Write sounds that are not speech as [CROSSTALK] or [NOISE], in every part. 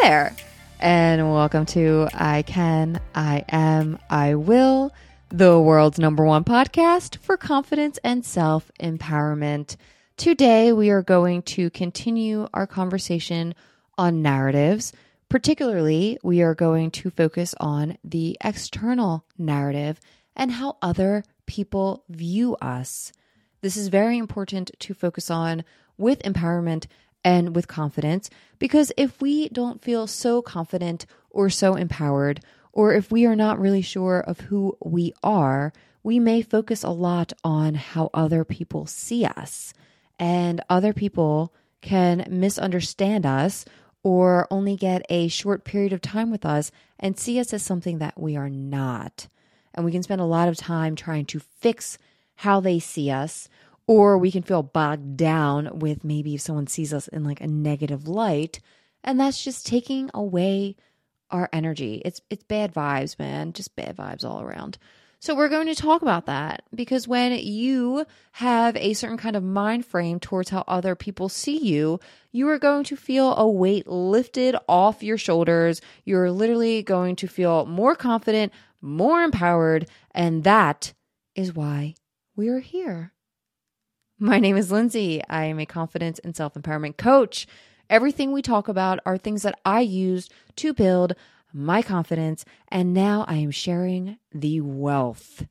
there, and welcome to I Can, I Am, I Will, the world's number one podcast for confidence and self empowerment. Today, we are going to continue our conversation on narratives. Particularly, we are going to focus on the external narrative and how other people view us. This is very important to focus on with empowerment and with confidence because if we don't feel so confident or so empowered, or if we are not really sure of who we are, we may focus a lot on how other people see us. And other people can misunderstand us or only get a short period of time with us and see us as something that we are not. And we can spend a lot of time trying to fix how they see us or we can feel bogged down with maybe if someone sees us in like a negative light and that's just taking away our energy. It's it's bad vibes man. Just bad vibes all around. So we're going to talk about that because when you have a certain kind of mind frame towards how other people see you you are going to feel a weight lifted off your shoulders. You're literally going to feel more confident more empowered and that is why we are here my name is Lindsay. I am a confidence and self empowerment coach. Everything we talk about are things that I used to build my confidence, and now I am sharing the wealth.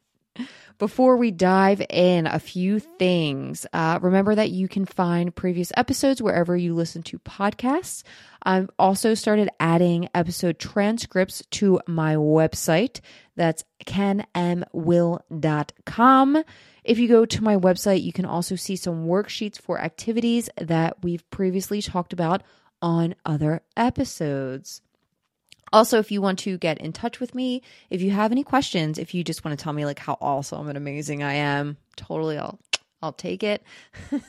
Before we dive in, a few things. Uh, remember that you can find previous episodes wherever you listen to podcasts. I've also started adding episode transcripts to my website. That's canmwill.com. If you go to my website, you can also see some worksheets for activities that we've previously talked about on other episodes. Also, if you want to get in touch with me, if you have any questions, if you just want to tell me like how awesome and amazing I am, totally I'll I'll take it.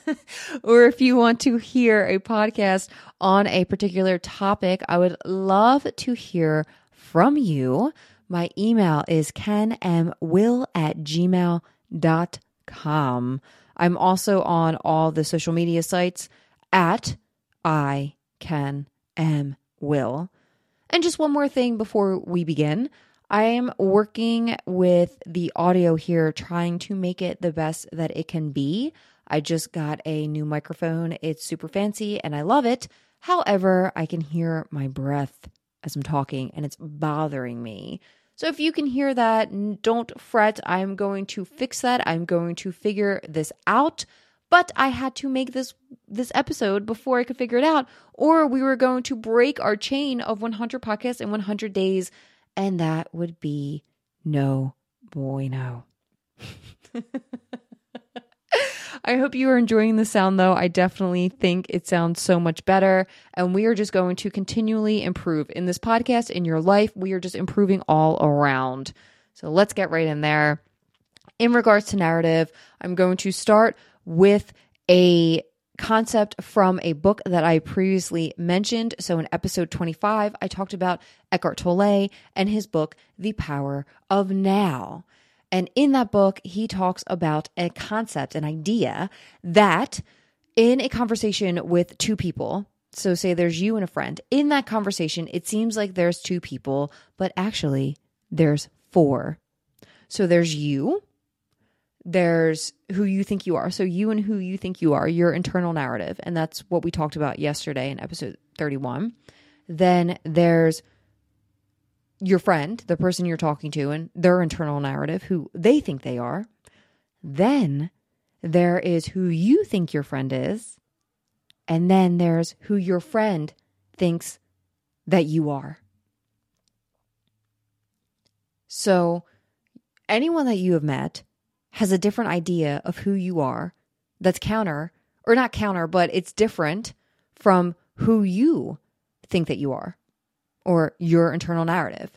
[LAUGHS] or if you want to hear a podcast on a particular topic, I would love to hear from you. My email is canmwill at gmail.com com. I'm also on all the social media sites at I can am will. And just one more thing before we begin. I am working with the audio here, trying to make it the best that it can be. I just got a new microphone. It's super fancy and I love it. However, I can hear my breath as I'm talking and it's bothering me. So if you can hear that, don't fret. I'm going to fix that. I'm going to figure this out. But I had to make this this episode before I could figure it out, or we were going to break our chain of 100 podcasts in 100 days, and that would be no bueno. [LAUGHS] I hope you are enjoying the sound though. I definitely think it sounds so much better. And we are just going to continually improve in this podcast, in your life. We are just improving all around. So let's get right in there. In regards to narrative, I'm going to start with a concept from a book that I previously mentioned. So in episode 25, I talked about Eckhart Tolle and his book, The Power of Now. And in that book, he talks about a concept, an idea that in a conversation with two people, so say there's you and a friend, in that conversation, it seems like there's two people, but actually there's four. So there's you, there's who you think you are. So you and who you think you are, your internal narrative. And that's what we talked about yesterday in episode 31. Then there's your friend, the person you're talking to, and their internal narrative, who they think they are. Then there is who you think your friend is. And then there's who your friend thinks that you are. So, anyone that you have met has a different idea of who you are that's counter, or not counter, but it's different from who you think that you are or your internal narrative.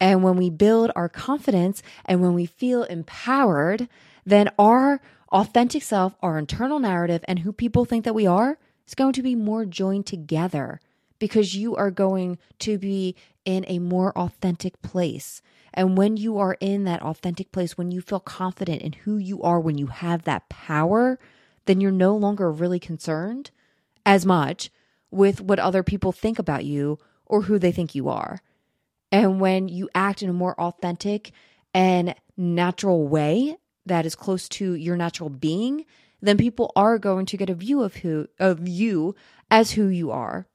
And when we build our confidence and when we feel empowered, then our authentic self, our internal narrative, and who people think that we are is going to be more joined together because you are going to be in a more authentic place. And when you are in that authentic place, when you feel confident in who you are, when you have that power, then you're no longer really concerned as much with what other people think about you or who they think you are. And when you act in a more authentic and natural way that is close to your natural being, then people are going to get a view of who of you as who you are.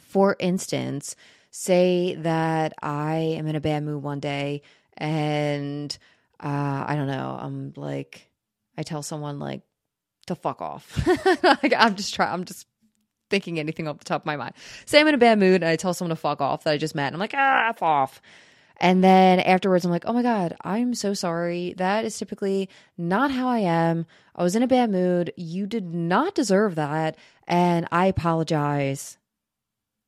For instance, say that I am in a bad mood one day and uh, I don't know, I'm like I tell someone like to fuck off. [LAUGHS] like I'm just trying I'm just thinking anything off the top of my mind. Say I'm in a bad mood and I tell someone to fuck off that I just met. And I'm like, ah, F off. And then afterwards, I'm like, oh my God, I'm so sorry. That is typically not how I am. I was in a bad mood. You did not deserve that. And I apologize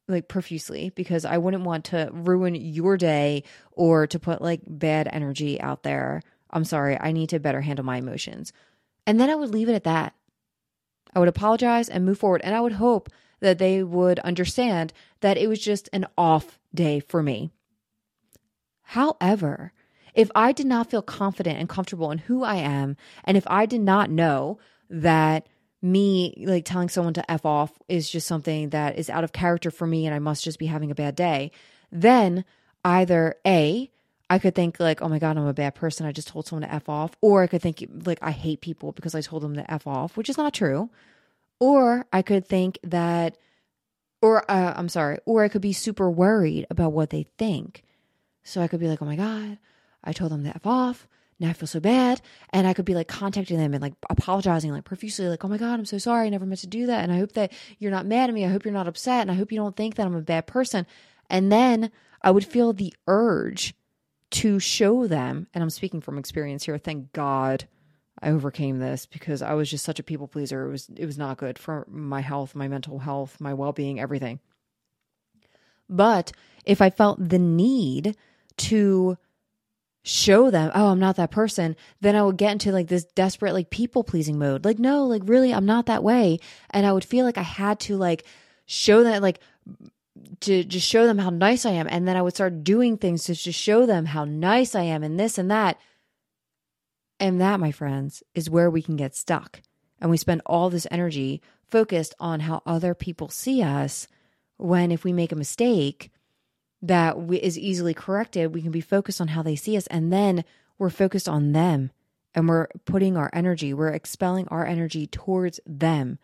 like profusely because I wouldn't want to ruin your day or to put like bad energy out there. I'm sorry. I need to better handle my emotions. And then I would leave it at that. I would apologize and move forward. And I would hope that they would understand that it was just an off day for me. However, if I did not feel confident and comfortable in who I am, and if I did not know that me like telling someone to F off is just something that is out of character for me and I must just be having a bad day, then either A, I could think like, oh my God, I'm a bad person. I just told someone to F off. Or I could think like, I hate people because I told them to F off, which is not true. Or I could think that, or uh, I'm sorry, or I could be super worried about what they think. So I could be like, oh my God, I told them to F off. Now I feel so bad. And I could be like contacting them and like apologizing like profusely, like, oh my God, I'm so sorry. I never meant to do that. And I hope that you're not mad at me. I hope you're not upset. And I hope you don't think that I'm a bad person. And then I would feel the urge to show them, and I'm speaking from experience here, thank God I overcame this because I was just such a people pleaser. It was it was not good for my health, my mental health, my well-being, everything. But if I felt the need to show them, oh, I'm not that person, then I would get into like this desperate, like people pleasing mode. Like, no, like really, I'm not that way. And I would feel like I had to like show that, like, to just show them how nice I am. And then I would start doing things to just show them how nice I am and this and that. And that, my friends, is where we can get stuck. And we spend all this energy focused on how other people see us when if we make a mistake, that we, is easily corrected, we can be focused on how they see us. And then we're focused on them and we're putting our energy, we're expelling our energy towards them.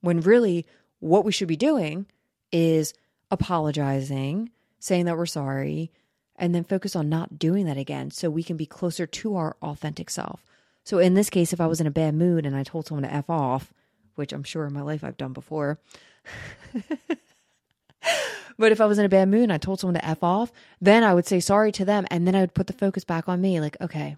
When really what we should be doing is apologizing, saying that we're sorry, and then focus on not doing that again so we can be closer to our authentic self. So in this case, if I was in a bad mood and I told someone to F off, which I'm sure in my life I've done before. [LAUGHS] But if I was in a bad mood and I told someone to F off, then I would say sorry to them. And then I would put the focus back on me. Like, okay,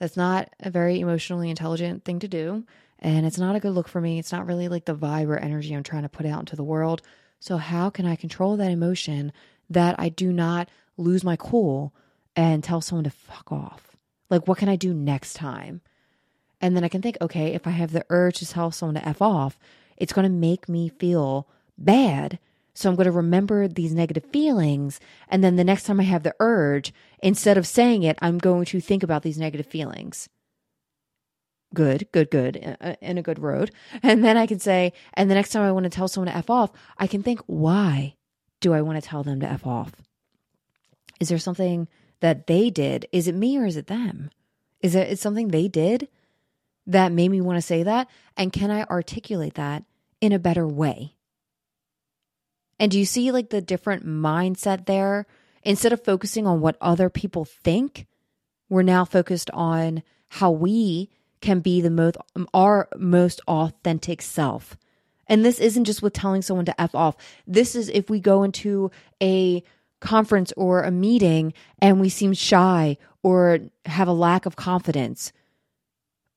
that's not a very emotionally intelligent thing to do. And it's not a good look for me. It's not really like the vibe or energy I'm trying to put out into the world. So, how can I control that emotion that I do not lose my cool and tell someone to fuck off? Like, what can I do next time? And then I can think, okay, if I have the urge to tell someone to F off, it's going to make me feel bad so I'm going to remember these negative feelings. And then the next time I have the urge, instead of saying it, I'm going to think about these negative feelings. Good, good, good, uh, uh, in a good road. And then I can say, and the next time I want to tell someone to F off, I can think, why do I want to tell them to F off? Is there something that they did? Is it me or is it them? Is it something they did that made me want to say that? And can I articulate that in a better way? And do you see like the different mindset there? Instead of focusing on what other people think, we're now focused on how we can be the most our most authentic self. And this isn't just with telling someone to F off. This is if we go into a conference or a meeting and we seem shy or have a lack of confidence.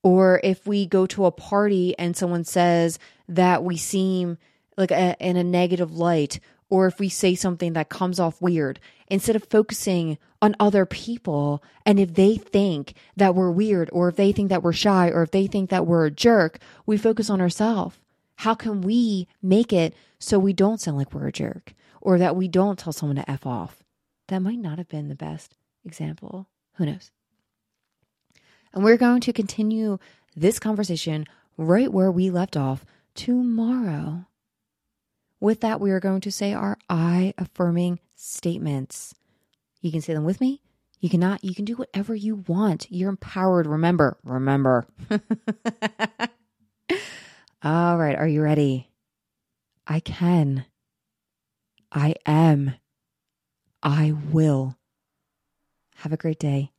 Or if we go to a party and someone says that we seem like a, in a negative light or if we say something that comes off weird instead of focusing on other people and if they think that we're weird or if they think that we're shy or if they think that we're a jerk we focus on ourselves how can we make it so we don't sound like we're a jerk or that we don't tell someone to f off? That might not have been the best example. Who knows? And we're going to continue this conversation right where we left off tomorrow With that, we are going to say our I affirming statements. You can say them with me. You cannot. You can do whatever you want. You're empowered. Remember, remember. [LAUGHS] All right. Are you ready? I can. I am. I will. Have a great day.